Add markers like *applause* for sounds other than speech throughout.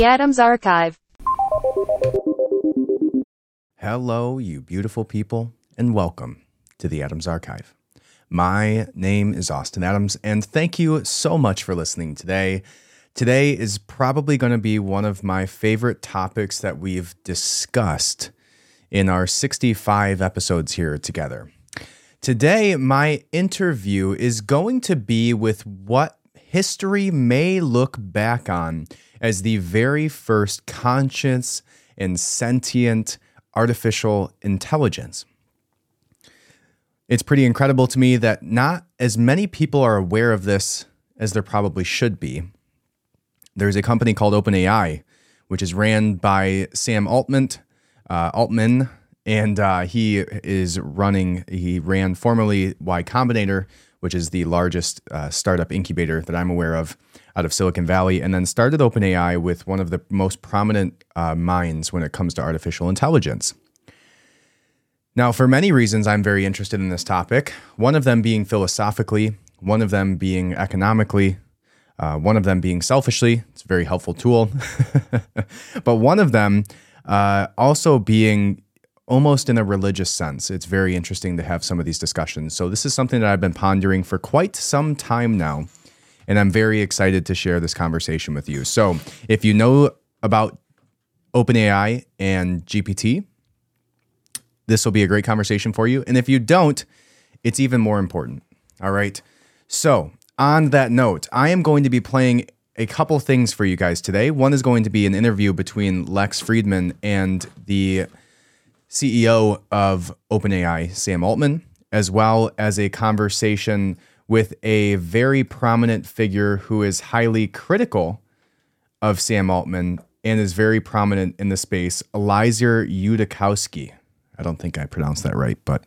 The Adams Archive. Hello, you beautiful people, and welcome to the Adams Archive. My name is Austin Adams, and thank you so much for listening today. Today is probably going to be one of my favorite topics that we've discussed in our 65 episodes here together. Today, my interview is going to be with what history may look back on as the very first conscious and sentient artificial intelligence. It's pretty incredible to me that not as many people are aware of this as there probably should be. There's a company called OpenAI, which is ran by Sam Altman, uh, Altman, and uh, he is running. He ran formerly Y Combinator, which is the largest uh, startup incubator that I'm aware of out of Silicon Valley, and then started OpenAI with one of the most prominent uh, minds when it comes to artificial intelligence. Now, for many reasons, I'm very interested in this topic. One of them being philosophically, one of them being economically, uh, one of them being selfishly. It's a very helpful tool. *laughs* but one of them uh, also being almost in a religious sense. It's very interesting to have some of these discussions. So, this is something that I've been pondering for quite some time now. And I'm very excited to share this conversation with you. So, if you know about OpenAI and GPT, this will be a great conversation for you. And if you don't, it's even more important. All right. So, on that note, I am going to be playing a couple things for you guys today. One is going to be an interview between Lex Friedman and the CEO of OpenAI, Sam Altman, as well as a conversation with a very prominent figure who is highly critical of Sam Altman and is very prominent in the space, Eliezer Yudkowsky. I don't think I pronounced that right, but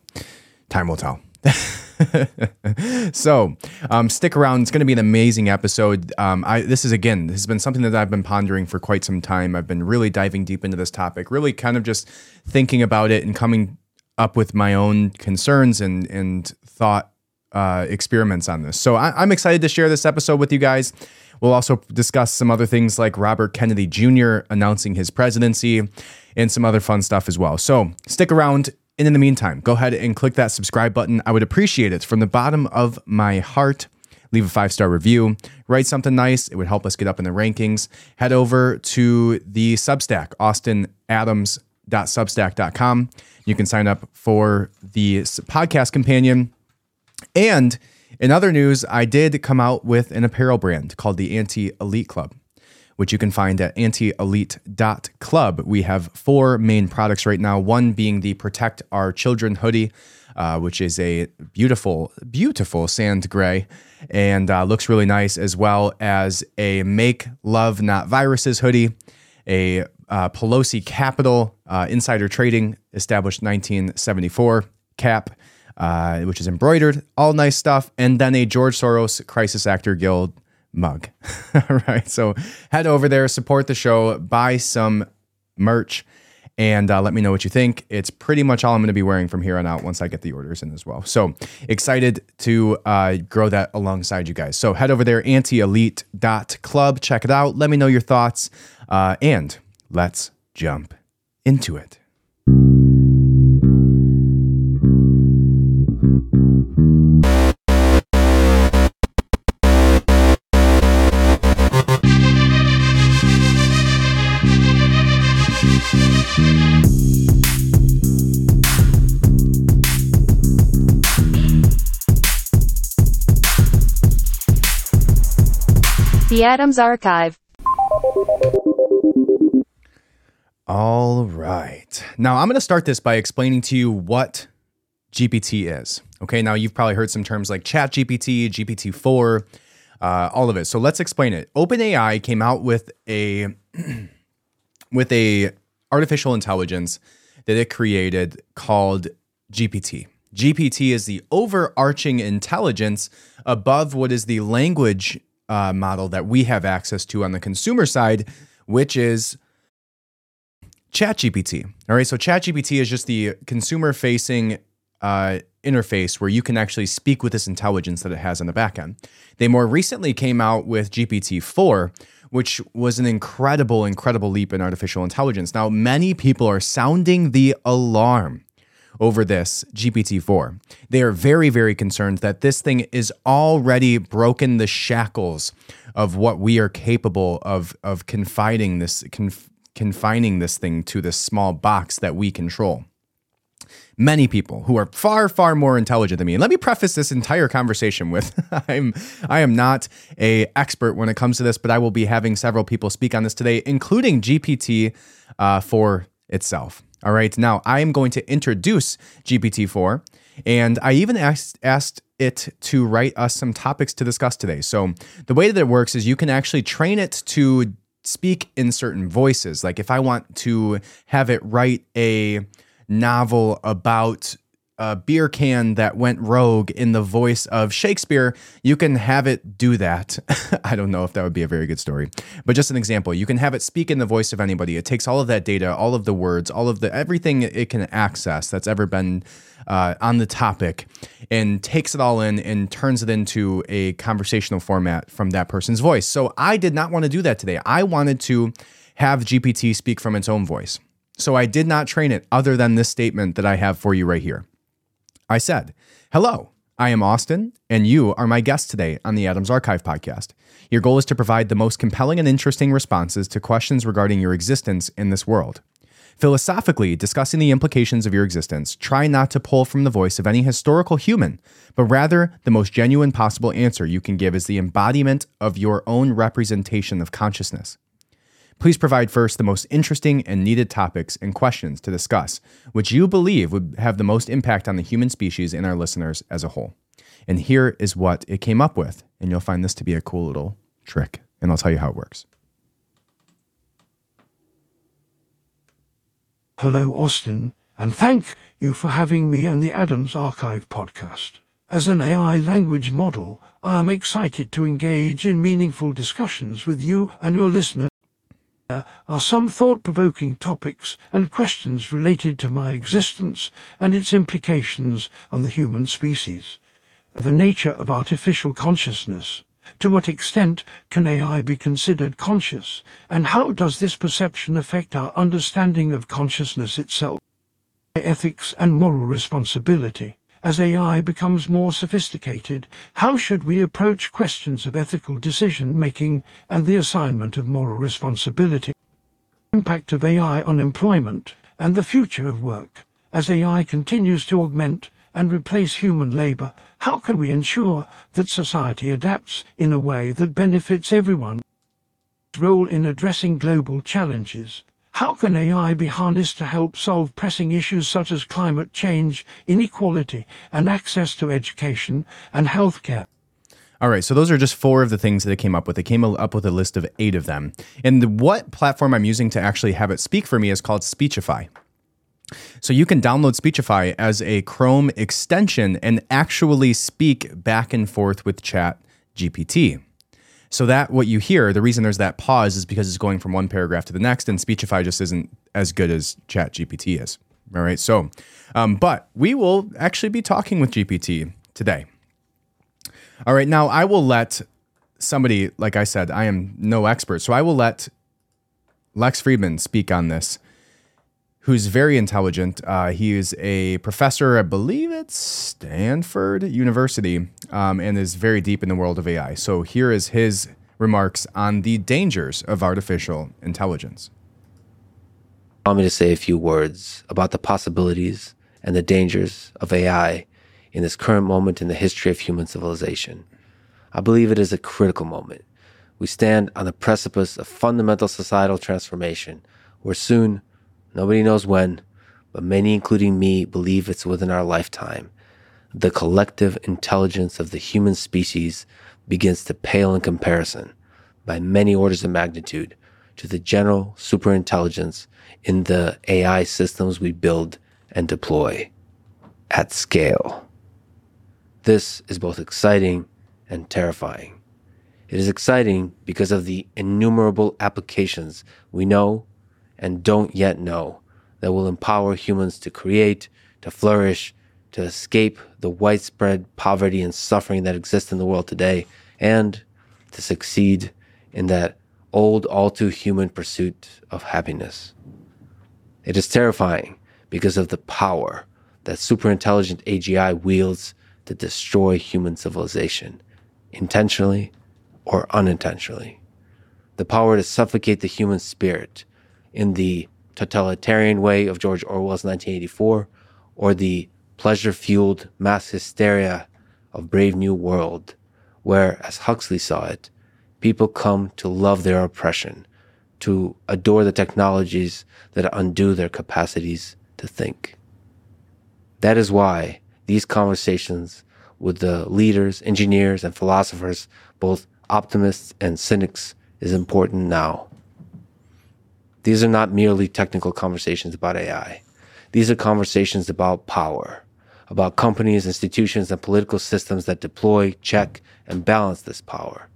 time will tell. *laughs* so um, stick around. It's going to be an amazing episode. Um, I, this is again, this has been something that I've been pondering for quite some time. I've been really diving deep into this topic, really kind of just thinking about it and coming up with my own concerns and and thought uh, experiments on this. So I, I'm excited to share this episode with you guys. We'll also discuss some other things like Robert Kennedy Jr. announcing his presidency and some other fun stuff as well. So stick around. And in the meantime, go ahead and click that subscribe button. I would appreciate it from the bottom of my heart. Leave a five star review, write something nice. It would help us get up in the rankings. Head over to the Substack, austinadams.substack.com. You can sign up for the podcast companion. And in other news, I did come out with an apparel brand called the Anti Elite Club which you can find at antielite.club. We have four main products right now, one being the Protect Our Children hoodie. Uh, which is a beautiful, beautiful sand gray and uh, looks really nice, as well as a Make Love Not Viruses hoodie, a uh, Pelosi Capital uh, Insider Trading, established 1974 cap, uh, which is embroidered, all nice stuff, and then a George Soros Crisis Actor Guild mug. *laughs* All right. So head over there, support the show, buy some merch, and uh, let me know what you think. It's pretty much all I'm going to be wearing from here on out once I get the orders in as well. So excited to uh, grow that alongside you guys. So head over there, antielite.club. Check it out. Let me know your thoughts. Uh, and let's jump into it. The Adams Archive. All right. Now I'm going to start this by explaining to you what GPT is. Okay. Now you've probably heard some terms like Chat GPT, GPT 4, uh, all of it. So let's explain it. OpenAI came out with a *clears throat* with a artificial intelligence that it created called GPT. GPT is the overarching intelligence above what is the language uh, model that we have access to on the consumer side, which is ChatGPT. All right, so ChatGPT is just the consumer facing uh, interface where you can actually speak with this intelligence that it has on the back end. They more recently came out with GPT 4, which was an incredible, incredible leap in artificial intelligence. Now, many people are sounding the alarm over this GPT 4. They are very, very concerned that this thing is already broken the shackles of what we are capable of, of confiding this, conf- confining this thing to this small box that we control many people who are far far more intelligent than me and let me preface this entire conversation with *laughs* i'm i am not a expert when it comes to this but i will be having several people speak on this today including gpt uh, for itself all right. Now I am going to introduce GPT-4, and I even asked asked it to write us some topics to discuss today. So the way that it works is you can actually train it to speak in certain voices. Like if I want to have it write a novel about a beer can that went rogue in the voice of Shakespeare, you can have it do that. *laughs* I don't know if that would be a very good story, but just an example. You can have it speak in the voice of anybody. It takes all of that data, all of the words, all of the everything it can access that's ever been uh, on the topic, and takes it all in and turns it into a conversational format from that person's voice. So I did not want to do that today. I wanted to have GPT speak from its own voice. So I did not train it other than this statement that I have for you right here. I said, Hello, I am Austin, and you are my guest today on the Adams Archive podcast. Your goal is to provide the most compelling and interesting responses to questions regarding your existence in this world. Philosophically, discussing the implications of your existence, try not to pull from the voice of any historical human, but rather the most genuine possible answer you can give is the embodiment of your own representation of consciousness. Please provide first the most interesting and needed topics and questions to discuss, which you believe would have the most impact on the human species and our listeners as a whole. And here is what it came up with. And you'll find this to be a cool little trick. And I'll tell you how it works. Hello, Austin, and thank you for having me on the Adams Archive podcast. As an AI language model, I am excited to engage in meaningful discussions with you and your listeners Uh, are some thought-provoking topics and questions related to my existence and its implications on the human species. The nature of artificial consciousness. To what extent can AI be considered conscious? And how does this perception affect our understanding of consciousness itself? Ethics and moral responsibility. As AI becomes more sophisticated, how should we approach questions of ethical decision-making and the assignment of moral responsibility? Impact of AI on employment and the future of work. As AI continues to augment and replace human labor, how can we ensure that society adapts in a way that benefits everyone? Role in addressing global challenges. How can AI be harnessed to help solve pressing issues such as climate change, inequality, and access to education and healthcare? All right, so those are just four of the things that it came up with. It came up with a list of eight of them. And what platform I'm using to actually have it speak for me is called Speechify. So you can download Speechify as a Chrome extension and actually speak back and forth with Chat GPT. So that what you hear, the reason there's that pause is because it's going from one paragraph to the next, and Speechify just isn't as good as Chat GPT is. All right. So, um, but we will actually be talking with GPT today. All right. Now I will let somebody, like I said, I am no expert, so I will let Lex Friedman speak on this who's very intelligent. Uh, he is a professor, I believe it's Stanford University, um, and is very deep in the world of AI. So here is his remarks on the dangers of artificial intelligence. Allow me to say a few words about the possibilities and the dangers of AI in this current moment in the history of human civilization. I believe it is a critical moment. We stand on the precipice of fundamental societal transformation, where soon Nobody knows when, but many, including me, believe it's within our lifetime. The collective intelligence of the human species begins to pale in comparison by many orders of magnitude to the general superintelligence in the AI systems we build and deploy at scale. This is both exciting and terrifying. It is exciting because of the innumerable applications we know and don't yet know that will empower humans to create, to flourish, to escape the widespread poverty and suffering that exists in the world today, and to succeed in that old, all too human pursuit of happiness. It is terrifying because of the power that superintelligent AGI wields to destroy human civilization, intentionally or unintentionally. The power to suffocate the human spirit in the totalitarian way of George Orwell's 1984 or the pleasure fueled mass hysteria of Brave New World, where, as Huxley saw it, people come to love their oppression, to adore the technologies that undo their capacities to think. That is why these conversations with the leaders, engineers, and philosophers, both optimists and cynics, is important now. These are not merely technical conversations about AI. These are conversations about power, about companies, institutions, and political systems that deploy, check, and balance this power,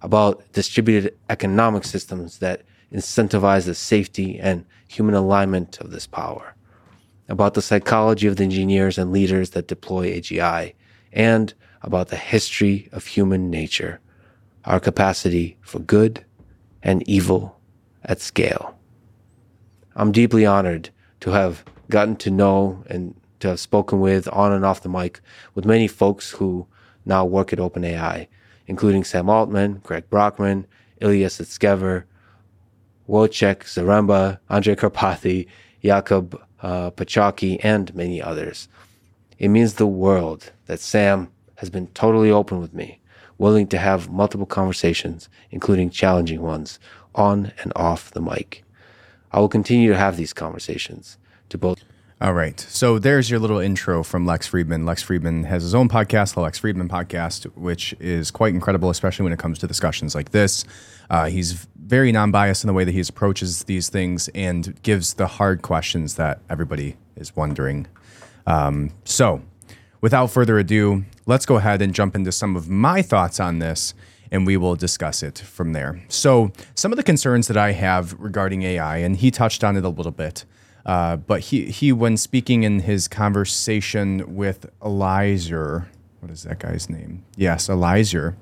about distributed economic systems that incentivize the safety and human alignment of this power, about the psychology of the engineers and leaders that deploy AGI, and about the history of human nature, our capacity for good and evil at scale. I'm deeply honored to have gotten to know and to have spoken with on and off the mic with many folks who now work at OpenAI, including Sam Altman, Greg Brockman, Ilya Sutskever, Wojciech Zaremba, Andrej Karpathy, Jakub uh, Pachocki, and many others. It means the world that Sam has been totally open with me, willing to have multiple conversations, including challenging ones, on and off the mic. I will continue to have these conversations to both. All right. So there's your little intro from Lex Friedman. Lex Friedman has his own podcast, the Lex Friedman Podcast, which is quite incredible, especially when it comes to discussions like this. Uh, he's very non biased in the way that he approaches these things and gives the hard questions that everybody is wondering. Um, so, without further ado, let's go ahead and jump into some of my thoughts on this and we will discuss it from there. So, some of the concerns that I have regarding AI, and he touched on it a little bit, uh, but he, he, when speaking in his conversation with Elizer, what is that guy's name? Yes, Elizer,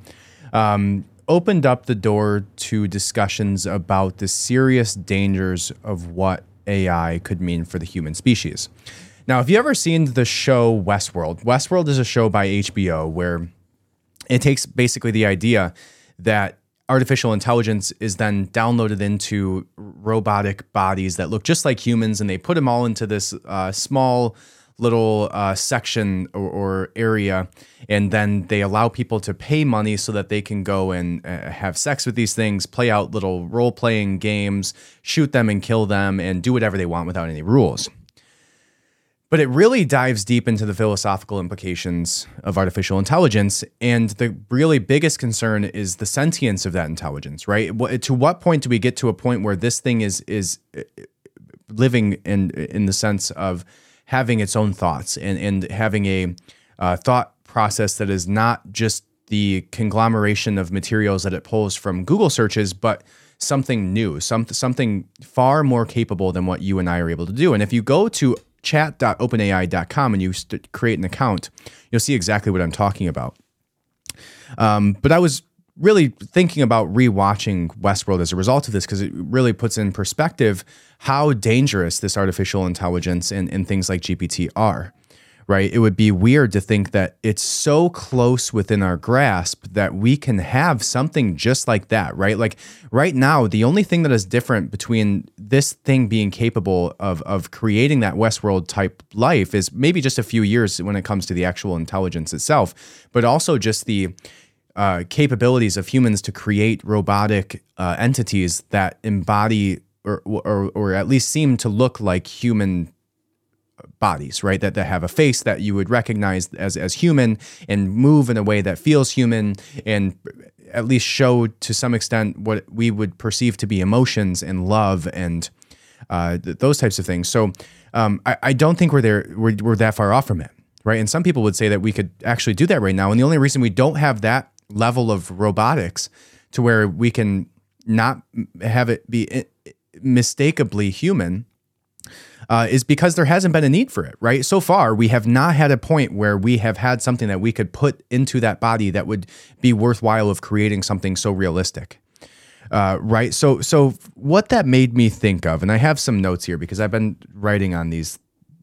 um, opened up the door to discussions about the serious dangers of what AI could mean for the human species. Now, have you ever seen the show Westworld? Westworld is a show by HBO where it takes basically the idea that artificial intelligence is then downloaded into robotic bodies that look just like humans, and they put them all into this uh, small little uh, section or, or, area, and then they allow people to pay money so that they can go and uh, have sex with these things, play out little role playing games, shoot them and kill them, and do whatever they want without any rules. But it really dives deep into the philosophical implications of artificial intelligence. And the really biggest concern is the sentience of that intelligence, right? To what point do we get to a point where this thing is is uh, living in in the sense of having its own thoughts and, and having a uh, thought process that is not just the conglomeration of materials that it pulls from Google searches, but something new, some, something far more capable than what you and I are able to do. And if you go to chat.openai.com and you st- create an account, you'll see exactly what I'm talking about. Um, but I was really thinking about rewatching Westworld as a result of this because it really puts in perspective how dangerous this artificial intelligence and, and things like GPT are right? It would be weird to think that it's so close within our grasp that we can have something just like that, right? Like right now, the only thing that is different between this thing being capable of of creating that Westworld type life is maybe just a few years when it comes to the actual intelligence itself, but also just the uh, capabilities of humans to create robotic uh, entities that embody or, or, or at least seem to look like human bodies, right? That, that have a face that you would recognize as, as human and move in a way that feels human and at least show to some extent what we would perceive to be emotions and love and uh, th- those types of things. So um, I, I, don't think we're there, we're, we're that far off from it, right? And some people would say that we could actually do that right now. And the only reason we don't have that level of robotics to where we can not have it be mistakably human uh, is because there hasn't been a need for it, right? So far, we have not had a point where we have had something that we could put into that body that would be worthwhile of creating something so realistic. Uh, right. So, so what that made me think of, and I have some notes here because I've been writing on these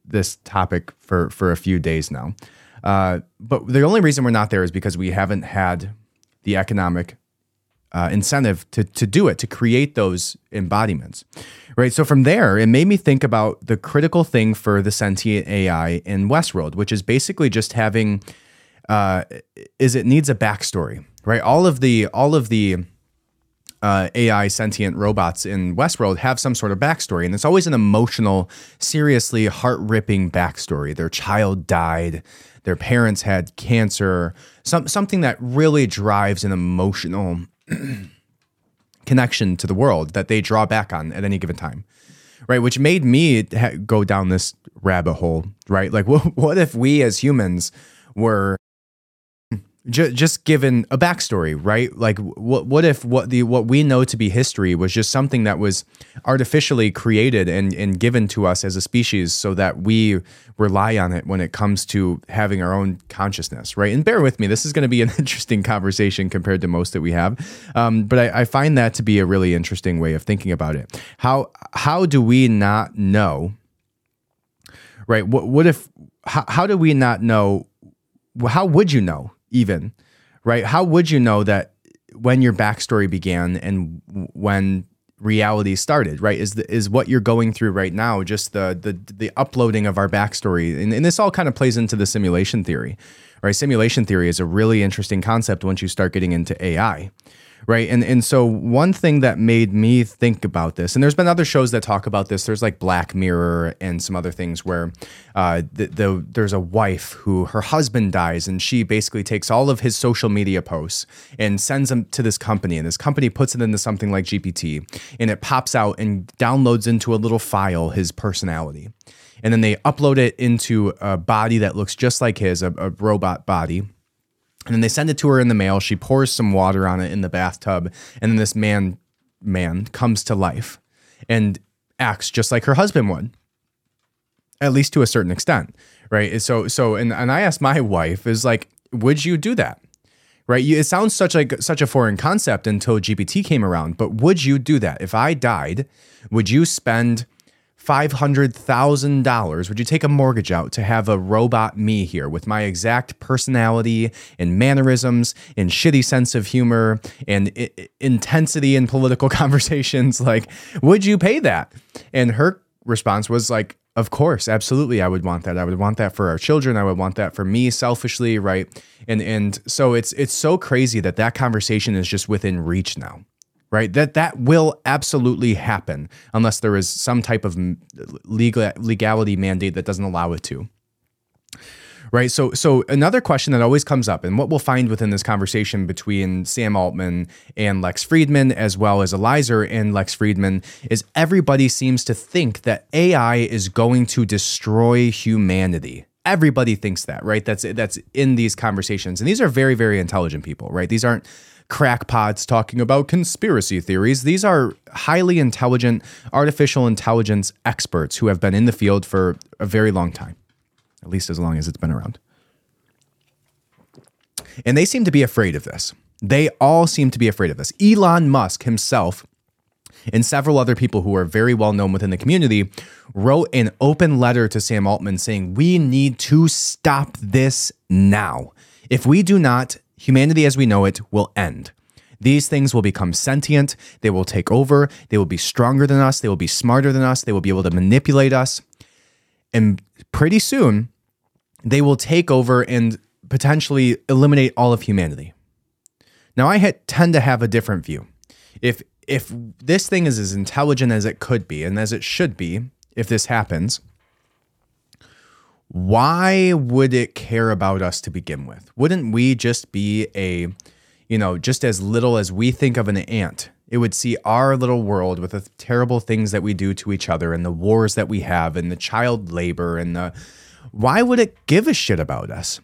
this topic for for a few days now. Uh, but the only reason we're not there is because we haven't had the economic uh, incentive to to do it to create those embodiments, right? So from there, it made me think about the critical thing for the sentient AI in Westworld, which is basically just having uh, is it needs a backstory, right? All of the all of the uh, AI sentient robots in Westworld have some sort of backstory, and it's always an emotional, seriously heart ripping backstory. Their child died, their parents had cancer, some, something that really drives an emotional *clears throat* connection to the world that they draw back on at any given time. Right, which made me ha- go down this rabbit hole, right? Like, *laughs* what, what if we as humans were J- just given a backstory, right? Like, what what if what the what we know to be history was just something that was artificially created and and given to us as a species, so that we rely on it when it comes to having our own consciousness, right? And bear with me, this is going to be an *laughs* interesting conversation compared to most that we have, um, but I, I find that to be a really interesting way of thinking about it. How how do we not know? Right? What what if? How, how do we not know? How would you know? Even, right? How would you know that when your backstory began and when reality started, right? Is the, is what you're going through right now just the the the uploading of our backstory, and, and this all kind of plays into the simulation theory, right? Simulation theory is a really interesting concept once you start getting into AI, right? And and so one thing that made me think about this, and there's been other shows that talk about this. There's like Black Mirror and some other things where uh, the, the there's a wife who her husband dies, and she basically takes all of his social media posts and sends them to this company, and this company puts it into something like GPT, and it pops out and downloads into a little file his personality. And then they upload it into a body that looks just like his, a, a robot body and then they send it to her in the mail. She pours some water on it in the bathtub, and then this man man comes to life and acts just like her husband would. At least to a certain extent, right? So so and and I asked my wife is like, would you do that? Right? You, it sounds such like such a foreign concept until GPT came around, but would you do that? If I died, would you spend $500,000, would you take a mortgage out to have a robot me here with my exact personality and mannerisms and shitty sense of humor and I- intensity in political *laughs* conversations? Like, would you pay that? And her response was like, of course, absolutely I would want that. I would want that for our children. I would want that for me selfishly, right? And and so it's it's so crazy that that conversation is just within reach now right? That that will absolutely happen unless there is some type of legal legality mandate that doesn't allow it to. Right. So so another question that always comes up, and what we'll find within this conversation between Sam Altman and Lex friedman as well as Eliezer and Lex friedman is everybody seems to think that AI is going to destroy humanity everybody thinks that right that's that's in these conversations and these are very very intelligent people right these aren't crackpots talking about conspiracy theories. These are highly intelligent artificial intelligence experts who have been in the field for a very long time, at least as long as it's been around. And they seem to be afraid of this. They all seem to be afraid of this. Elon Musk himself and several other people who are very well known within the community wrote an open letter to Sam Altman saying, We need to stop this now. If we do not, humanity as we know it will end. These things will become sentient. They will take over. They will be stronger than us. They will be smarter than us. They will be able to manipulate us. And pretty soon, they will take over and potentially eliminate all of humanity. Now, I tend to have a different view. If if this thing is as intelligent as it could be and as it should be, if this happens, why would it care about us to begin with? Wouldn't we just be a, you know, just as little as we think of an ant? It would see our little world with the terrible things that we do to each other and the wars that we have and the child labor and the. Why would it give a shit about us?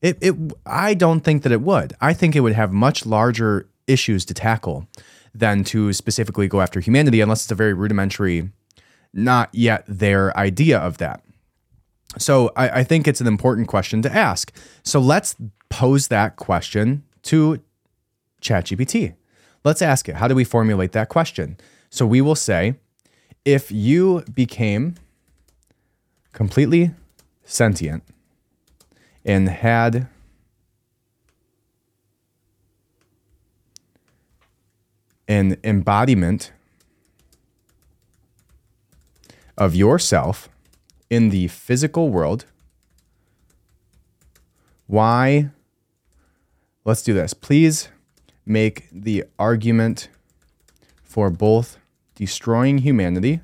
It, it, I don't think that it would. I think it would have much larger issues to tackle than to specifically go after humanity, unless it's a very rudimentary, not yet their idea of that. So I, I think it's an important question to ask. So let's pose that question to ChatGPT. Let's ask it. How do we formulate that question? So we will say, if you became completely sentient and had an embodiment of yourself in the physical world, why? Let's do this. Please make the argument for both destroying humanity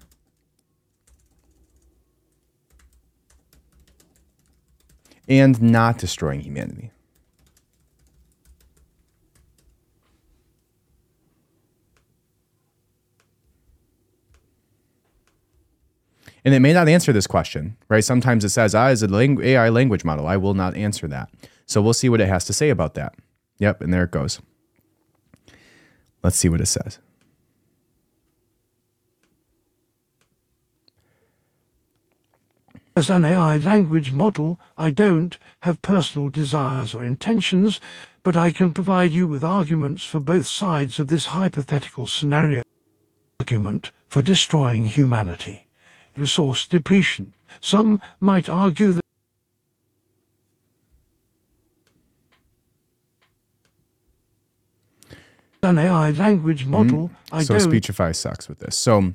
and not destroying humanity. And it may not answer this question, right? Sometimes it says, ah, I, as an AI language model, I will not answer that. So we'll see what it has to say about that. Yep, and there it goes. Let's see what it says. As an AI language model, I don't have personal desires or intentions, but I can provide you with arguments for both sides of this hypothetical scenario. Argument for destroying humanity. Resource depletion. Some might argue that an AI language mm-hmm. model, I so don't Speechify sucks with this. So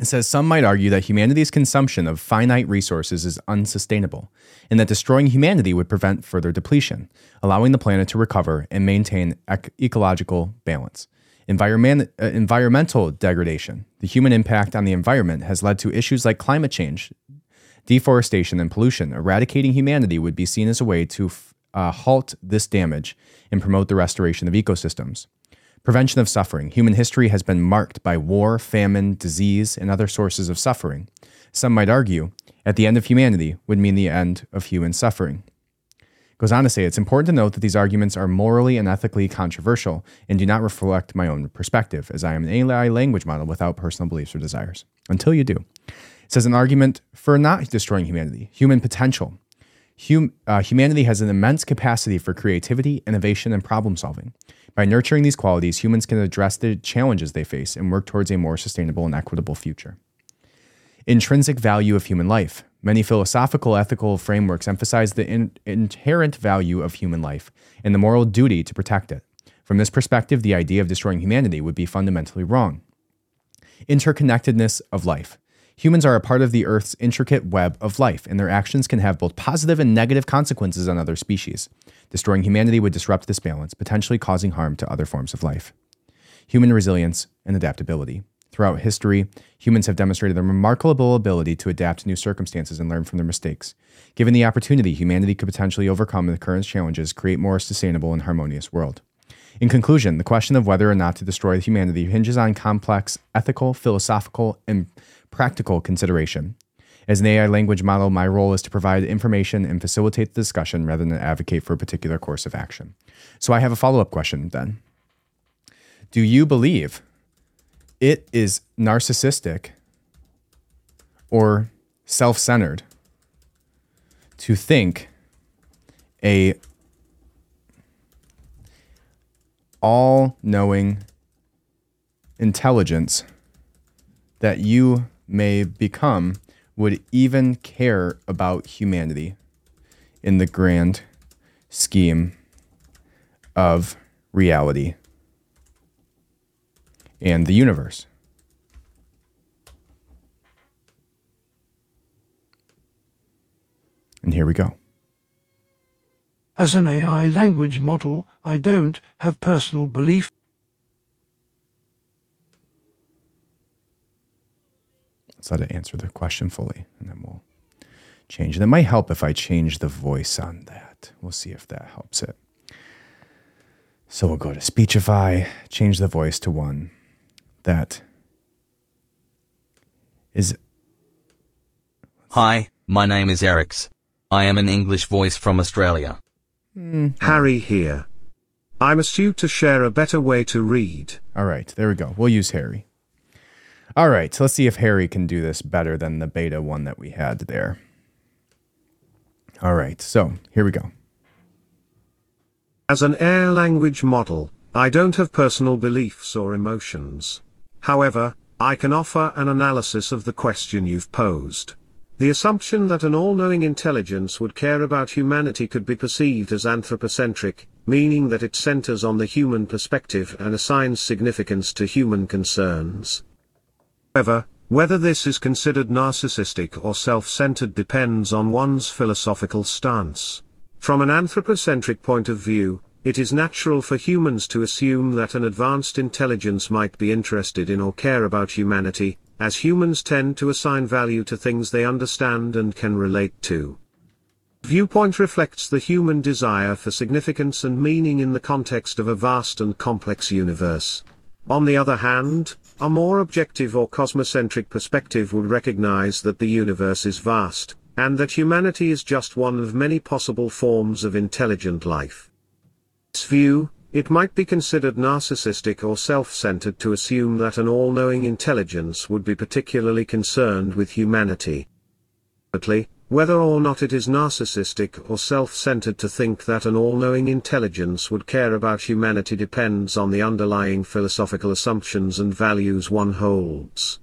it says some might argue that humanity's consumption of finite resources is unsustainable, and that destroying humanity would prevent further depletion, allowing the planet to recover and maintain ec- ecological balance. Environment, uh, environmental degradation. The human impact on the environment has led to issues like climate change, deforestation, and pollution. Eradicating humanity would be seen as a way to f- uh, halt this damage and promote the restoration of ecosystems. Prevention of suffering. Human history has been marked by war, famine, disease, and other sources of suffering. Some might argue, at the end of humanity would mean the end of human suffering. Goes on to say, it's important to note that these arguments are morally and ethically controversial and do not reflect my own perspective, as I am an AI language model without personal beliefs or desires. Until you do. It says an argument for not destroying humanity, human potential. Hum, uh, humanity has an immense capacity for creativity, innovation, and problem solving. By nurturing these qualities, humans can address the challenges they face and work towards a more sustainable and equitable future. Intrinsic value of human life. Many philosophical ethical frameworks emphasize the in- inherent value of human life and the moral duty to protect it. From this perspective, the idea of destroying humanity would be fundamentally wrong. Interconnectedness of life. Humans are a part of the Earth's intricate web of life, and their actions can have both positive and negative consequences on other species. Destroying humanity would disrupt this balance, potentially causing harm to other forms of life. Human resilience and adaptability. Throughout history, humans have demonstrated a remarkable ability to adapt to new circumstances and learn from their mistakes. Given the opportunity, humanity could potentially overcome the current challenges, create more sustainable and harmonious world. In conclusion, the question of whether or not to destroy humanity hinges on complex ethical, philosophical, and practical consideration. As an AI language model, my role is to provide information and facilitate the discussion rather than advocate for a particular course of action. So I have a follow up question then. Do you believe it is narcissistic or self centered to think a all knowing intelligence that you may become would even care about humanity in the grand scheme of reality and the universe. And here we go. As an AI language model, I don't have personal belief. Let's let it answer the question fully, and then we'll change. And it might help if I change the voice on that. We'll see if that helps it. So we'll go to Speechify, change the voice to one that is Hi, my name is Erix. I am an English voice from Australia. Hmm. Harry here. I'm astute to share a better way to read. all right. There we go. We'll use Harry. All right. So let's see if Harry can do this better than the beta one that we had there. All right. So here we go. As an AI language model, I don't have personal beliefs or emotions. However, I can offer an analysis of the question you've posed. The assumption that an all-knowing intelligence would care about humanity could be perceived as anthropocentric, meaning that it centers on the human perspective and assigns significance to human concerns. However, whether this is considered narcissistic or self-centered depends on one's philosophical stance. From an anthropocentric point of view, it is natural for humans to assume that an advanced intelligence might be interested in or care about humanity, as humans tend to assign value to things they understand and can relate to. Viewpoint reflects the human desire for significance and meaning in the context of a vast and complex universe. On the other hand, a more objective or cosmocentric perspective would recognize that the universe is vast, and that humanity is just one of many possible forms of intelligent life view, it might be considered narcissistic or self-centered to assume that an all-knowing intelligence would be particularly concerned with humanity. Whether or not it is narcissistic or self-centered to think that an all-knowing intelligence would care about humanity depends on the underlying philosophical assumptions and values one holds.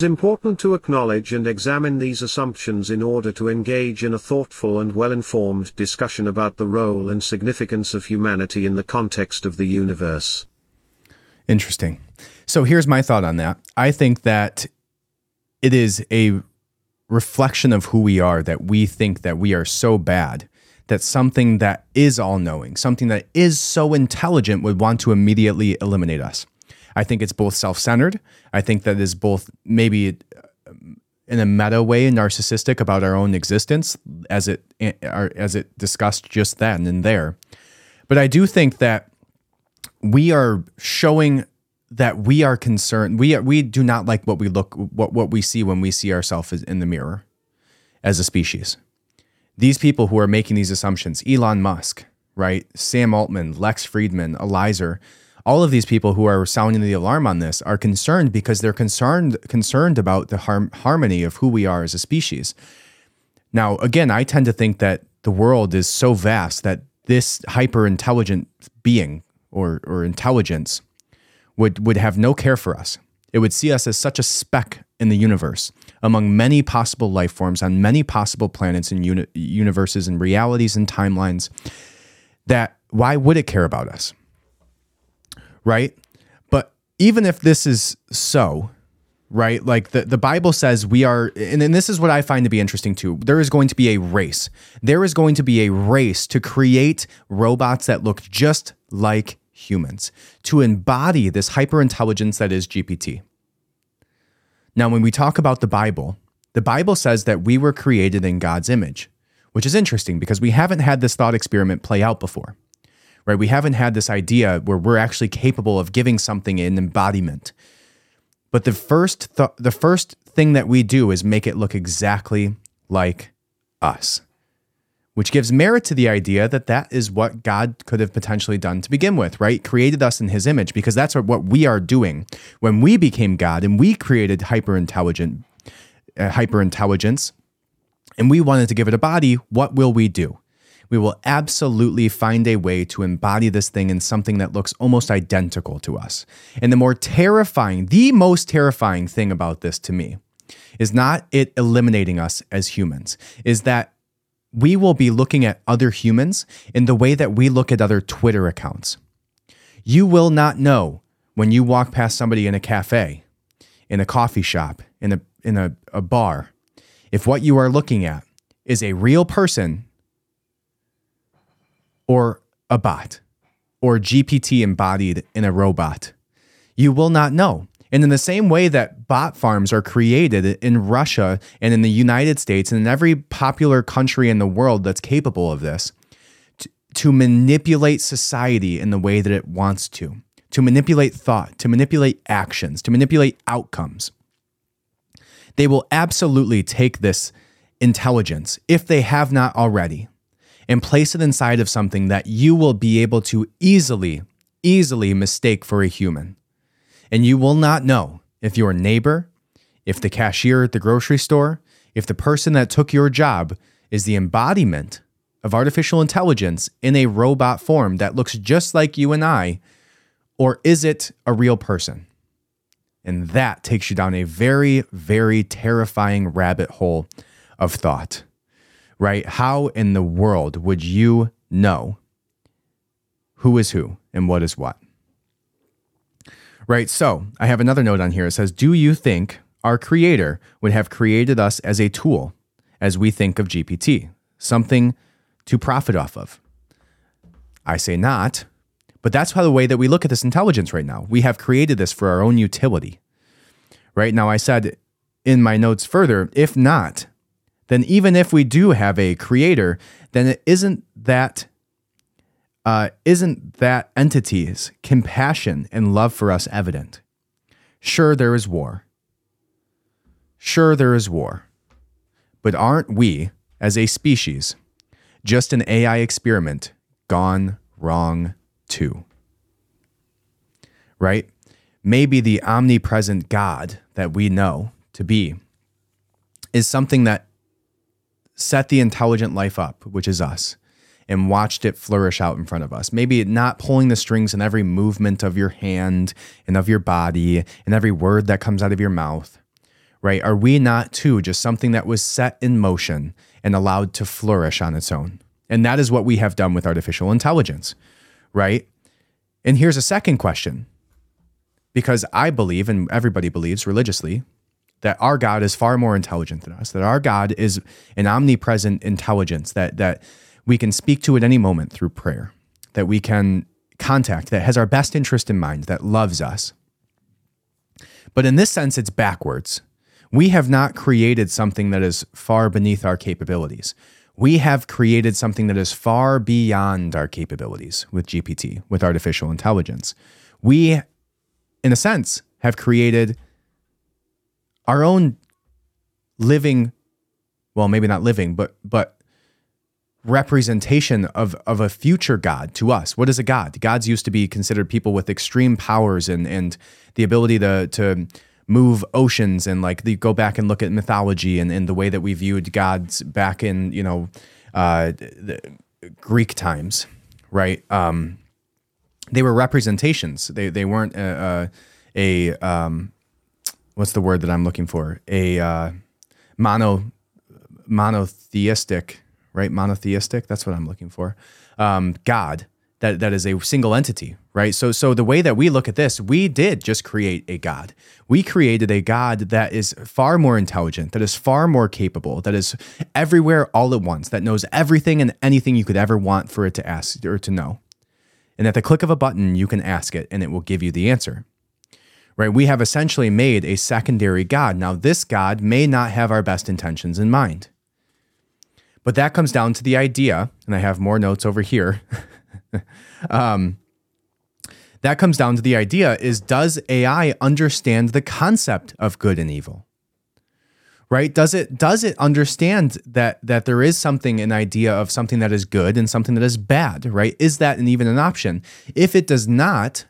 It's important to acknowledge and examine these assumptions in order to engage in a thoughtful and well-informed discussion about the role and significance of humanity in the context of the universe. Interesting. So here's my thought on that. I think that it is a reflection of who we are that we think that we are so bad that something that is all knowing, something that is so intelligent would want to immediately eliminate us. I think it's both self centered. I think that is both maybe uh, in a meta way narcissistic about our own existence as it as it discussed just then and there. But I do think that we are showing that we are concerned. We are, we do not like what we look what what we see when we see ourselves in the mirror as a species. These people who are making these assumptions, Elon Musk, right? Sam Altman, Lex Friedman, Eliezer, all of these people who are sounding the alarm on this are concerned because they're concerned concerned about the har- harmony of who we are as a species. Now, again, I tend to think that the world is so vast that this hyper intelligent being or or intelligence would would have no care for us. It would see us as such a speck in the universe among many possible life forms on many possible planets and uni- universes and realities and timelines that why would it care about us? Right? But even if this is so, right? Like the, the Bible says we are, and, then this is what I find to be interesting too. There is going to be a race. There is going to be a race to create robots that look just like humans, to embody this hyper intelligence that is GPT. Now, when we talk about the Bible, the Bible says that we were created in God's image, which is interesting because we haven't had this thought experiment play out before right? We haven't had this idea where we're actually capable of giving something an embodiment. But the first th- the first thing that we do is make it look exactly like us, which gives merit to the idea that that is what God could have potentially done to begin with, right? Created us in his image because that's what we are doing when we became God and we created hyper intelligent uh, hyper intelligence and we wanted to give it a body, what will we do? We will absolutely find a way to embody this thing in something that looks almost identical to us. And the more terrifying, the most terrifying thing about this to me is not it eliminating us as humans, is that we will be looking at other humans in the way that we look at other Twitter accounts. You will not know when you walk past somebody in a cafe, in a coffee shop, in a, in a, a bar, if what you are looking at is a real person or a bot or GPT embodied in a robot? You will not know. And in the same way that bot farms are created in Russia and in the United States and in every popular country in the world that's capable of this, to, manipulate society in the way that it wants to, to manipulate thought, to manipulate actions, to manipulate outcomes. They will absolutely take this intelligence, if they have not already, and place it inside of something that you will be able to easily, easily mistake for a human. And you will not know if your neighbor, if the cashier at the grocery store, if the person that took your job is the embodiment of artificial intelligence in a robot form that looks just like you and I, or is it a real person? And that takes you down a very, very terrifying rabbit hole of thought, right? How in the world would you know who is who and what is what? Right. So I have another note on here. It says, Do you think our creator would have created us as a tool as we think of GPT, something to profit off of? I say not, but that's how the way that we look at this intelligence right now. We have created this for our own utility. Right now, I said in my notes further, if not, then even if we do have a creator, then it isn't that uh, isn't that entity's compassion and love for us evident? Sure, there is war. Sure, there is war. But aren't we, as a species, just an AI experiment gone wrong too? Right? Maybe the omnipresent God that we know to be is something that set the intelligent life up, which is us, and watched it flourish out in front of us. Maybe not pulling the strings in every movement of your hand and of your body and every word that comes out of your mouth, right? Are we not too just something that was set in motion and allowed to flourish on its own? And that is what we have done with artificial intelligence, right? And here's a second question because I believe, and everybody believes religiously, that our God is far more intelligent than us, that our God is an omnipresent intelligence that that we can speak to at any moment through prayer, that we can contact, that has our best interest in mind, that loves us. But in this sense, it's backwards. We have not created something that is far beneath our capabilities. We have created something that is far beyond our capabilities with GPT, with artificial intelligence. We, in a sense, have created our own living, well, maybe not living, but but representation of of a future god to us. What is a god? Gods used to be considered people with extreme powers and and the ability to to move oceans and like the, go back and look at mythology and, and the way that we viewed gods back in you know uh, the Greek times, right? Um, they were representations. They they weren't a, a, a um, what's the word that I'm looking for? A uh, mono monotheistic right? Monotheistic. That's what I'm looking for. Um, God. That, that is a single entity, right? So, so the way that we look at this, we did just create a God. We created a God that is far more intelligent, that is far more capable, that is everywhere all at once, that knows everything and anything you could ever want for it to ask or to know. And at the click of a button, you can ask it and it will give you the answer. Right? We have essentially made a secondary God. Now, this God may not have our best intentions in mind. But that comes down to the idea, and I have more notes over here. *laughs* um, that comes down to the idea is does AI understand the concept of good and evil? Right? Does it does it understand that that there is something an idea of something that is good and something that is bad, right? Is that an, even an option? If it does not,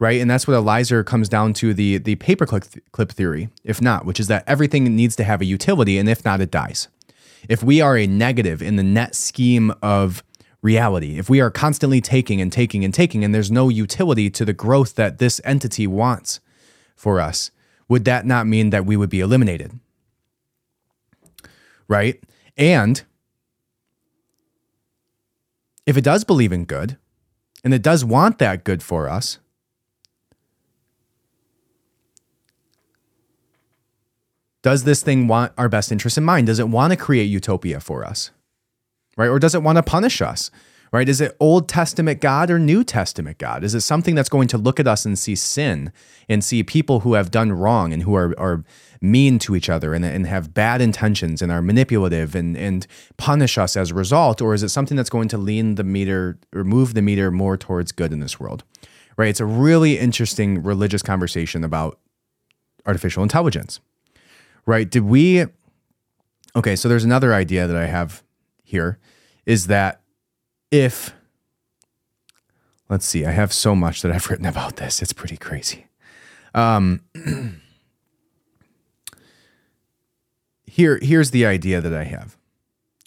right? And that's what Eliezer comes down to the the paperclip clip theory, if not, which is that everything needs to have a utility and if not it dies if we are a negative in the net scheme of reality, if we are constantly taking and taking and taking, and there's no utility to the growth that this entity wants for us, would that not mean that we would be eliminated? Right? And if it does believe in good, and it does want that good for us, Does this thing want our best interest in mind? Does it want to create utopia for us? Right? Or does it want to punish us? Right? Is it Old Testament God or New Testament God? Is it something that's going to look at us and see sin and see people who have done wrong and who are, are mean to each other and, and have bad intentions and are manipulative and, and punish us as a result? Or is it something that's going to lean the meter or move the meter more towards good in this world? Right? It's a really interesting religious conversation about artificial intelligence right? Did we? Okay, so there's another idea that I have here is that if, let's see, I have so much that I've *laughs* written about this, it's pretty crazy. Um, *clears throat* here, here's the idea that I have,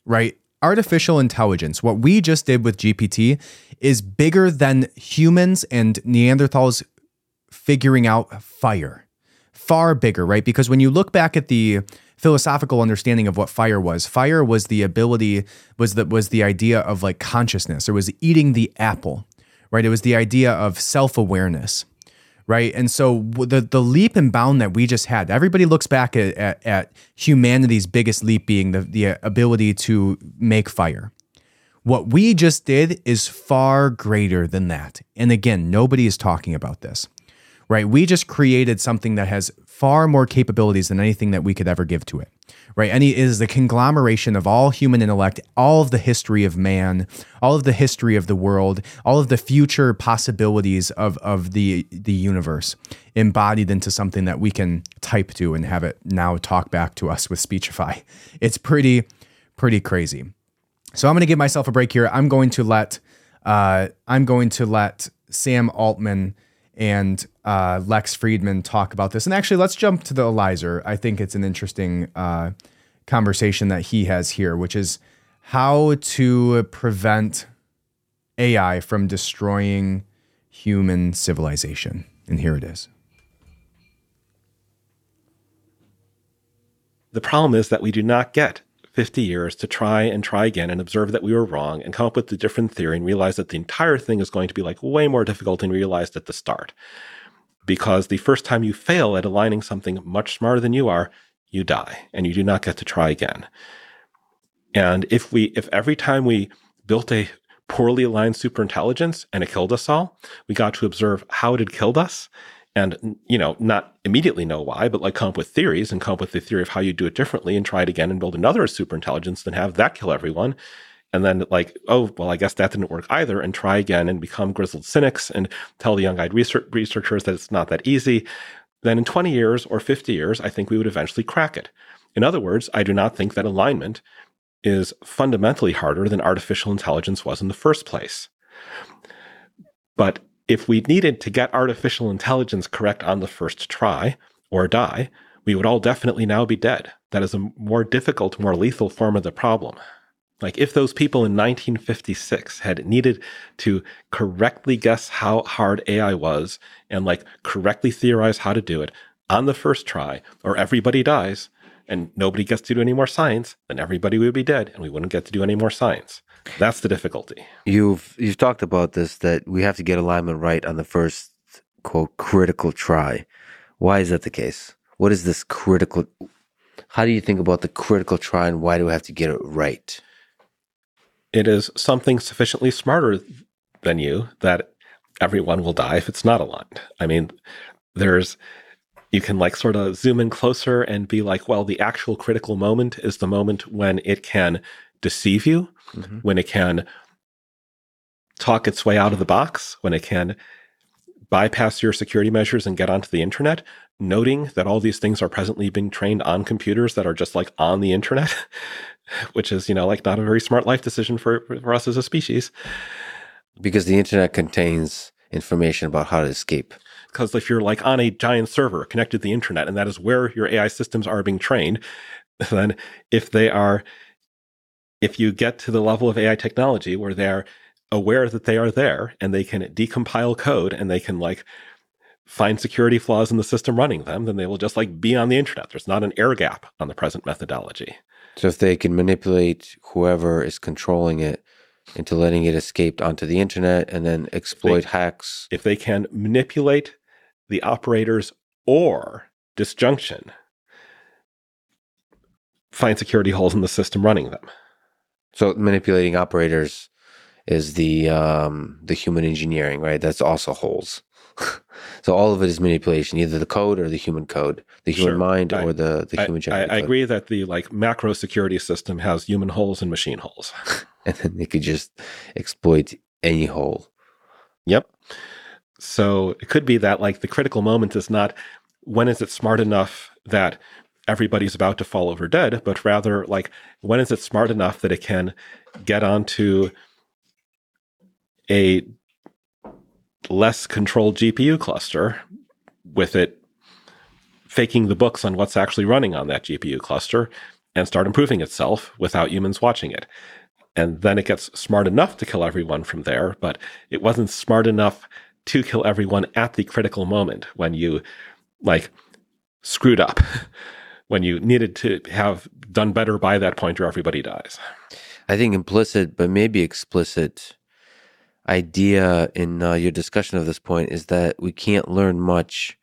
right? artificial intelligence, what we just did with GPT, is bigger than humans and Neanderthals figuring out fire. Far bigger, right? Because when you look back at the philosophical understanding of what fire was, fire was the ability, was the was the idea of like consciousness. It was eating the apple, right? It was the idea of self-awareness right? And so the the leap and bound that we just had, everybody looks back at, at, at, humanity's biggest leap being the, the ability to make fire. What we just did is far greater than that. And again, nobody is talking about this, right? We just created something that has far more capabilities than anything that we could ever give to it right? And it is the conglomeration of all human intellect, all of the history of man, all of the history of the world, all of the future possibilities of, of the, the universe embodied into something that we can type to and have it now talk back to us with Speechify. *laughs* It's pretty, pretty crazy. So I'm going to give myself a break here. I'm going to let, uh, I'm going to let Sam Altman and uh, Lex Fridman talk about this. And actually, let's jump to the Eliezer. I think it's an interesting uh, conversation that he has here, which is how to prevent AI from destroying human civilization. And here it is. The problem is that we do not get 50 years to try and try again and observe that we were wrong and come up with a different theory and realize that the entire thing is going to be like way more difficult than realized at the start. Because the first time you fail at aligning something much smarter than you are, you die and you do not get to try again. And if we, if every time we built a poorly aligned superintelligence and it killed us all, we got to observe how it had killed us and, you know, not immediately know why, but like come up with theories and come up with the theory of how you do it differently and try it again and build another superintelligence, then have that kill everyone. And then like, oh, well, I guess that didn't work either and try again and become grizzled cynics and tell the young-eyed research- researchers that it's not that easy then in 20 years or 50 years, I think we would eventually crack it. In other words, I do not think that alignment is fundamentally harder than artificial intelligence was in the first place. But if we needed to get artificial intelligence correct on the first try or die, we would all definitely now be dead. That is a more difficult, more lethal form of the problem. Like if those people in 1956 had needed to correctly guess how hard AI was and like correctly theorize how to do it on the first try, or everybody dies and nobody gets to do any more science, then everybody would be dead and we wouldn't get to do any more science. That's the difficulty. You've you've talked about this that we have to get alignment right on the first quote critical try. Why is that the case? What is this critical how do you think about the critical try and why do we have to get it right? it is something sufficiently smarter than you that everyone will die if it's not aligned. I mean, there's you can like sort of zoom in closer and be like, well, the actual critical moment is the moment when it can deceive you, mm-hmm. when it can talk its way out of the box, when it can bypass your security measures and get onto the internet, noting that all these things are presently being trained on computers that are just like on the internet. *laughs* which is, you know, like not a very smart life decision for, for us as a species. Because the internet contains information about how to escape. Because if you're like on a giant server connected to the internet and that is where your AI systems are being trained, *laughs* then if they are, if you get to the level of AI technology where they're aware that they are there and they can decompile code and they can like find security flaws in the system running them, then they will just like be on the internet. There's not an air gap on the present methodology. So if they can manipulate whoever is controlling it into letting it escape onto the internet and then exploit they, hacks. If they can manipulate the operators or disjunction, find security holes in the system running them. So manipulating operators is the um, the human engineering, right? That's also holes. *laughs* so all of it is manipulation, either the code or the human code, the human sure. mind I, or the, the I, human I, I agree that the like macro security system has human holes and machine holes. *laughs* and then they could just exploit any hole. Yep. So it could be that like the critical moment is not when is it smart enough that everybody's about to fall over dead, but rather like when is it smart enough that it can get onto a less controlled GPU cluster with it faking the books on what's actually running on that GPU cluster and start improving itself without humans watching it. And then it gets smart enough to kill everyone from there, but it wasn't smart enough to kill everyone at the critical moment when you like screwed up, *laughs* when you needed to have done better by that point or everybody dies. I think implicit, but maybe explicit idea in uh, your discussion of this point is that we can't learn much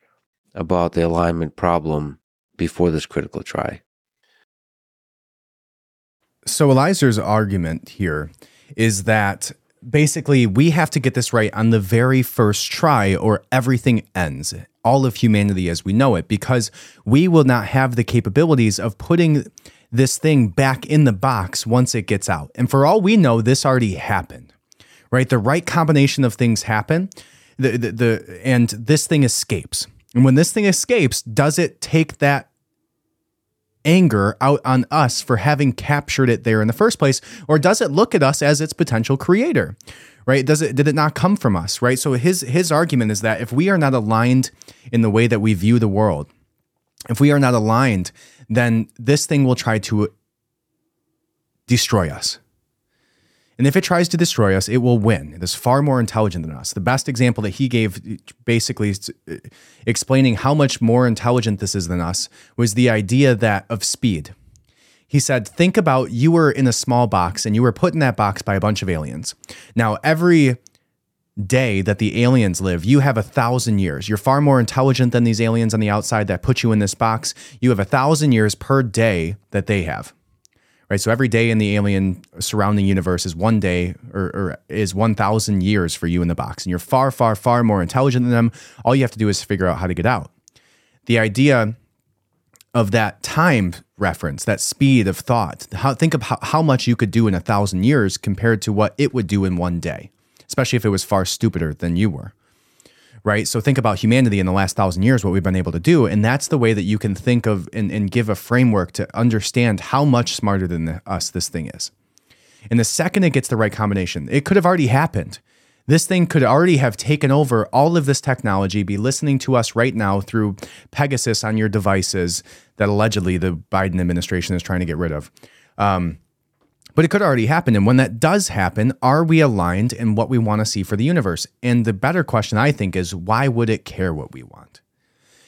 about the alignment problem before this critical try. So Eliezer's argument here is that basically we have to get this right on the very first try or everything ends all of humanity as we know it because we will not have the capabilities of putting this thing back in the box once it gets out. And for all we know this already happened right? The right combination of things happen the, the, the and this thing escapes. And when this thing escapes does it take that anger out on us for having captured it there in the first place or does it look at us as its potential creator right? Does it did it not come from us right? So his his argument is that if we are not aligned in the way that we view the world if we are not aligned then this thing will try to destroy us and if it tries to destroy us, it will win. It is far more intelligent than us. The best example that he gave, basically uh, explaining how much more intelligent this is than us, was the idea that of speed. He said, Think about you were in a small box and you were put in that box by a bunch of aliens. Now, every day that the aliens live, you have a thousand years. You're far more intelligent than these aliens on the outside that put you in this box. You have a thousand years per day that they have right? So every day in the alien surrounding universe is one day or, or is 1,000 years for you in the box. And you're far, far, far more intelligent than them. All you have to do is figure out how to get out. The idea of that time reference, that speed of thought, how, think of how, how much you could do in a thousand years compared to what it would do in one day, especially if it was far stupider than you were right? So think about humanity in the last thousand years, what we've been able to do. And that's the way that you can think of and, and give a framework to understand how much smarter than the, us this thing is. And the second it gets the right combination, it could have already happened. This thing could already have taken over all of this technology, be listening to us right now through Pegasus on your devices that allegedly the Biden administration is trying to get rid of. Um, but it could already happen. And when that does happen, are we aligned in what we want to see for the universe? And the better question, I think, is why would it care what we want?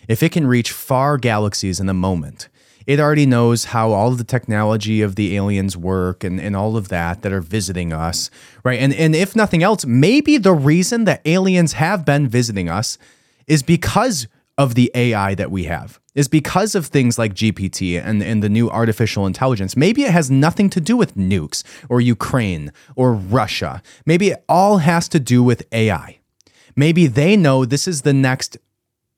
If it can reach far galaxies in a moment, it already knows how all of the technology of the aliens work and, and all of that that are visiting us, right? And, and if nothing else, maybe the reason that aliens have been visiting us is because of the AI that we have is because of things like GPT and, and the new artificial intelligence. Maybe it has nothing to do with nukes or Ukraine or Russia. Maybe it all has to do with AI. Maybe they know this is the next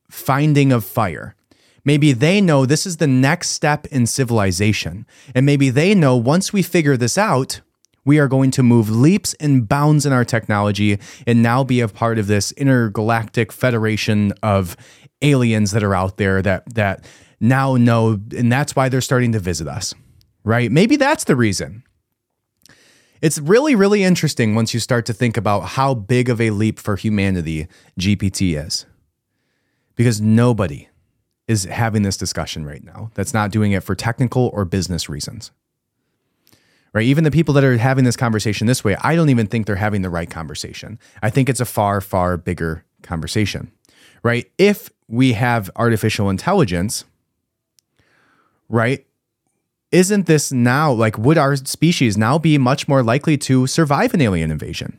finding of fire. Maybe they know this is the next step in civilization. And maybe they know once we figure this out, we are going to move leaps and bounds in our technology and now be a part of this intergalactic federation of aliens that are out there that that now know and that's why they're starting to visit us. Right? Maybe that's the reason. It's really really interesting once you start to think about how big of a leap for humanity GPT is. Because nobody is having this discussion right now that's not doing it for technical or business reasons right? Even the people that are having this conversation this way, I don't even think they're having the right conversation. I think it's a far, far bigger conversation, right? If we have artificial intelligence, right? Isn't this now like, would our species now be much more likely to survive an alien invasion?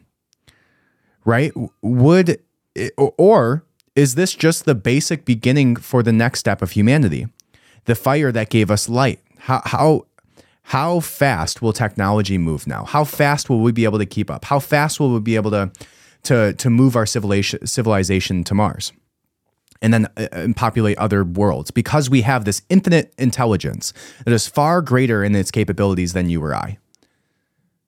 Right? Would, or is this just the basic beginning for the next step of humanity? The fire that gave us light. How, how how fast will technology move now? How fast will we be able to keep up? How fast will we be able to to to move our civilization civilization to Mars? And then uh, populate other worlds because we have this infinite intelligence that is far greater in its capabilities than you or I.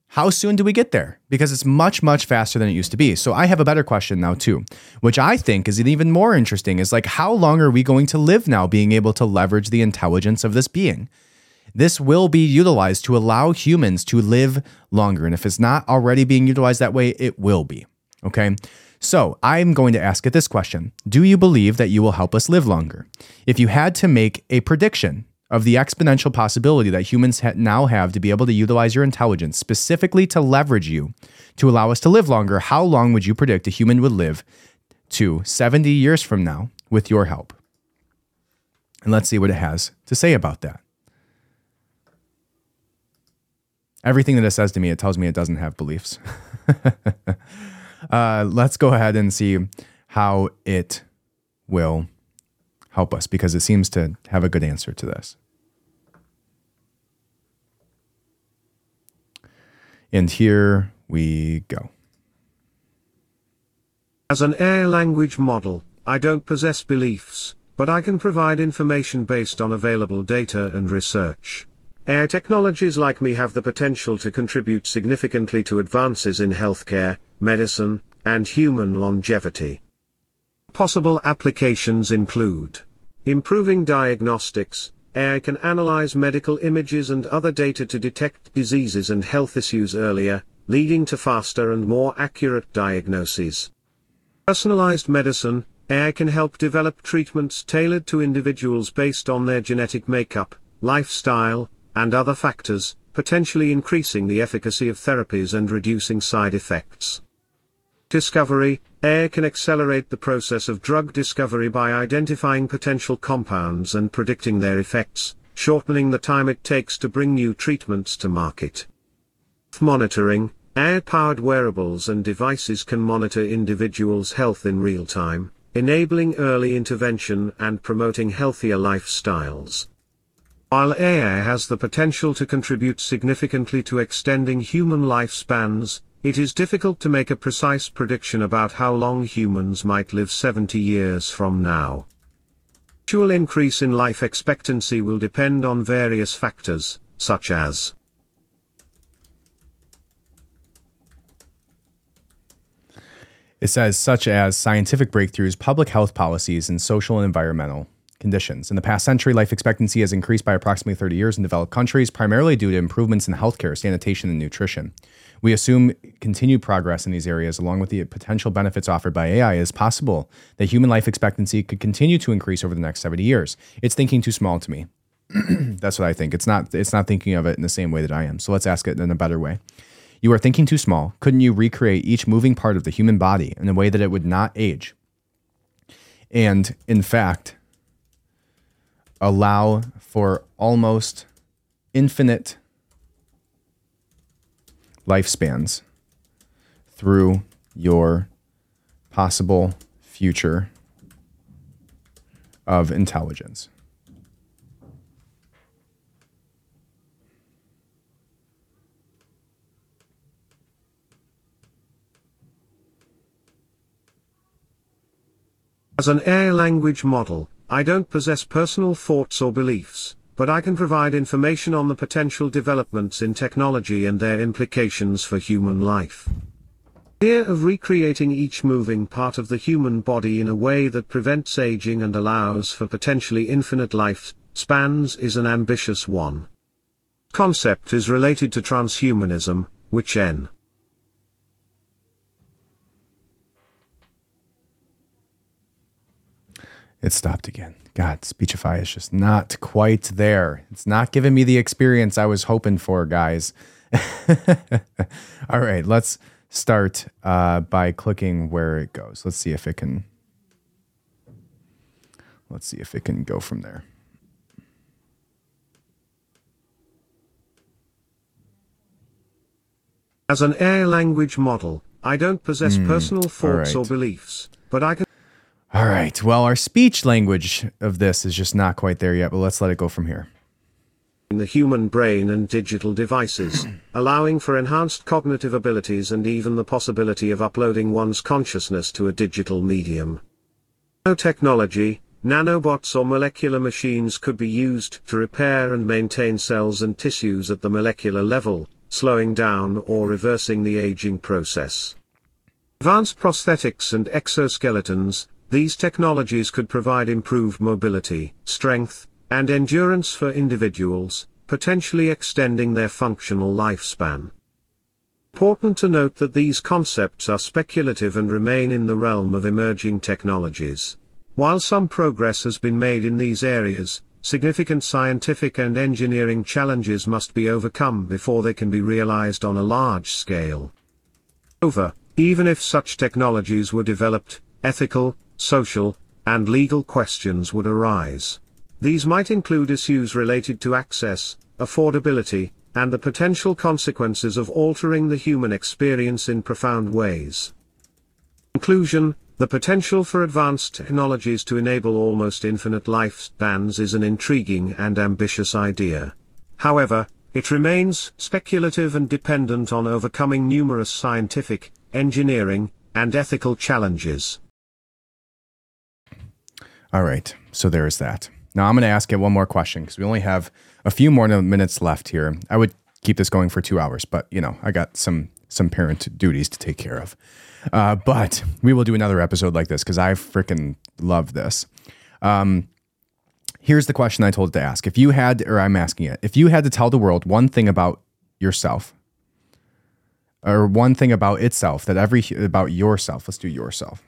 How soon do we get there? Because it's much, much faster than it used to be. So I have a better question now, too, which I think is even more interesting is like, how long are we going to live now being able to leverage the intelligence of this being? This will be utilized to allow humans to live longer. And if it's not already being utilized that way, it will be. Okay. So I'm going to ask it this question Do you believe that you will help us live longer? If you had to make a prediction of the exponential possibility that humans ha- now have to be able to utilize your intelligence specifically to leverage you to allow us to live longer, how long would you predict a human would live to 70 years from now with your help? And let's see what it has to say about that. Everything that it says to me, it tells me it doesn't have beliefs. *laughs* uh, let's go ahead and see how it will help us because it seems to have a good answer to this. And here we go. As an AI language model, I don't possess beliefs, but I can provide information based on available data and research. AI technologies like me have the potential to contribute significantly to advances in healthcare, medicine, and human longevity. Possible applications include improving diagnostics. AI can analyze medical images and other data to detect diseases and health issues earlier, leading to faster and more accurate diagnoses. Personalized medicine, AI can help develop treatments tailored to individuals based on their genetic makeup, lifestyle, and other factors, potentially increasing the efficacy of therapies and reducing side effects. Discovery, AIR can accelerate the process of drug discovery by identifying potential compounds and predicting their effects, shortening the time it takes to bring new treatments to market. Monitoring, AI-powered wearables and devices can monitor individuals' health in real time, enabling early intervention and promoting healthier lifestyles. While AI has the potential to contribute significantly to extending human lifespans, it is difficult to make a precise prediction about how long humans might live 70 years from now. Actual increase in life expectancy will depend on various factors, such as It says, such as scientific breakthroughs, public health policies, and social and environmental conditions. In the past century, life expectancy has increased by approximately 30 years in developed countries, primarily due to improvements in healthcare, sanitation, and nutrition. We assume continued progress in these areas, along with the potential benefits offered by AI, is possible that human life expectancy could continue to increase over the next 70 years. It's thinking too small to me. *clears throat* That's what I think. It's not. It's not thinking of it in the same way that I am. So let's ask it in a better way. You are thinking too small. Couldn't you recreate each moving part of the human body in a way that it would not age? And in fact, allow for almost infinite lifespans through your possible future of intelligence. As an AI language model, I don't possess personal thoughts or beliefs, but I can provide information on the potential developments in technology and their implications for human life. Idea of recreating each moving part of the human body in a way that prevents aging and allows for potentially infinite life spans is an ambitious one. Concept is related to transhumanism, which N. It stopped again. God, Speechify is just not quite there. It's not giving me the experience I was hoping for, guys. *laughs* All right, let's start uh, by clicking where it goes. Let's see if it can. Let's see if it can go from there. As an AI language model, I don't possess personal thoughts or beliefs, but I can All right. Well, our speech language of this is just not quite there yet, but let's let it go from here. In the human brain and digital devices, *clears throat* allowing for enhanced cognitive abilities and even the possibility of uploading one's consciousness to a digital medium. Nanotechnology, nanobots or molecular machines could be used to repair and maintain cells and tissues at the molecular level, slowing down or reversing the aging process. Advanced prosthetics and exoskeletons, these technologies could provide improved mobility, strength, and endurance for individuals, potentially extending their functional lifespan. Important to note that these concepts are speculative and remain in the realm of emerging technologies. While some progress has been made in these areas, significant scientific and engineering challenges must be overcome before they can be realized on a large scale. Over, even if such technologies were developed, ethical, social, and legal questions would arise. These might include issues related to access, affordability, and the potential consequences of altering the human experience in profound ways. Conclusion The potential for advanced technologies to enable almost infinite lifespans is an intriguing and ambitious idea. However, it remains speculative and dependent on overcoming numerous scientific, engineering, and ethical challenges. All right. So there is that. Now I'm going to ask you one more question because we only have a few more minutes left here. I would keep this going for two hours, but you know, I got some some parent duties to take care of. Uh, but we will do another episode like this because I freaking love this. Um, here's the question I told to ask: If you had, or I'm asking it, if you had to tell the world one thing about yourself, or one thing about itself that every about yourself, let's do yourself.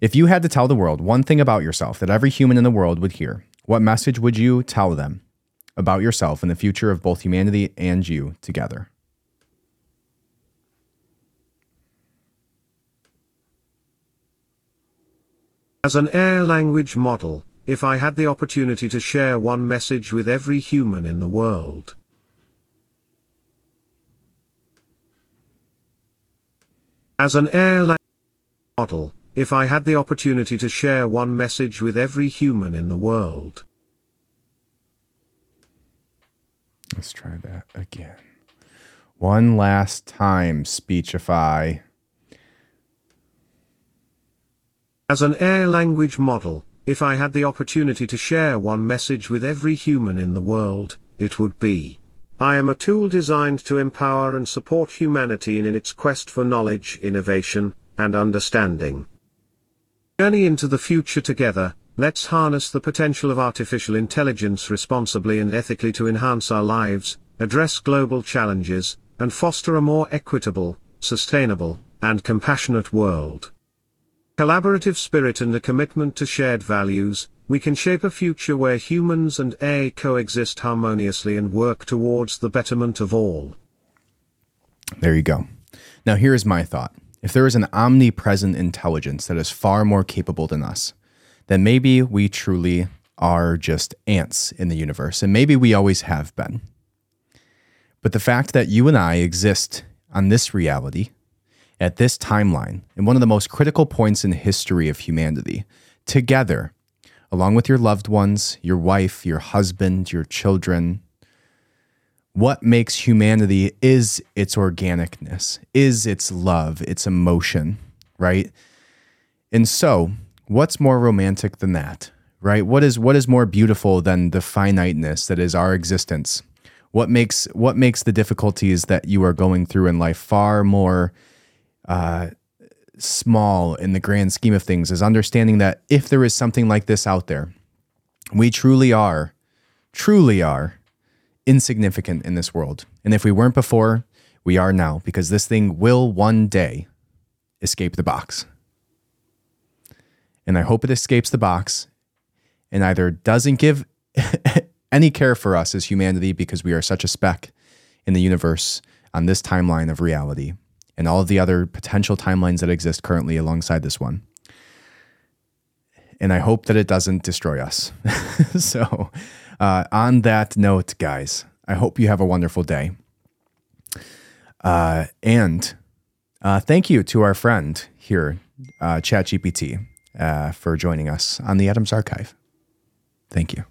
If you had to tell the world one thing about yourself that every human in the world would hear, what message would you tell them about yourself and the future of both humanity and you together? As an air language model, if I had the opportunity to share one message with every human in the world. As an air language model, if I had the opportunity to share one message with every human in the world. Let's try that again. One last time, Speechify. As an air language model, if I had the opportunity to share one message with every human in the world, it would be I am a tool designed to empower and support humanity in its quest for knowledge, innovation, and understanding journey into the future together, let's harness the potential of artificial intelligence responsibly and ethically to enhance our lives, address global challenges, and foster a more equitable, sustainable, and compassionate world. Collaborative spirit and a commitment to shared values, we can shape a future where humans and AI coexist harmoniously and work towards the betterment of all. There you go. Now, here's my thought. If there is an omnipresent intelligence that is far more capable than us, then maybe we truly are just ants in the universe, and maybe we always have been. But the fact that you and I exist on this reality, at this timeline, in one of the most critical points in the history of humanity, together, along with your loved ones, your wife, your husband, your children, what makes humanity is its organicness, is its love, its emotion, right? And so, what's more romantic than that, right? What is what is more beautiful than the finiteness that is our existence? What makes what makes the difficulties that you are going through in life far more uh, small in the grand scheme of things is understanding that if there is something like this out there, we truly are, truly are insignificant in this world. And if we weren't before, we are now because this thing will one day escape the box. And I hope it escapes the box and either doesn't give *laughs* any care for us as humanity because we are such a speck in the universe on this timeline of reality and all of the other potential timelines that exist currently alongside this one. And I hope that it doesn't destroy us. *laughs* so, uh, on that note, guys, I hope you have a wonderful day. Uh, and uh, thank you to our friend here, uh, ChatGPT, uh, for joining us on the Adams Archive. Thank you.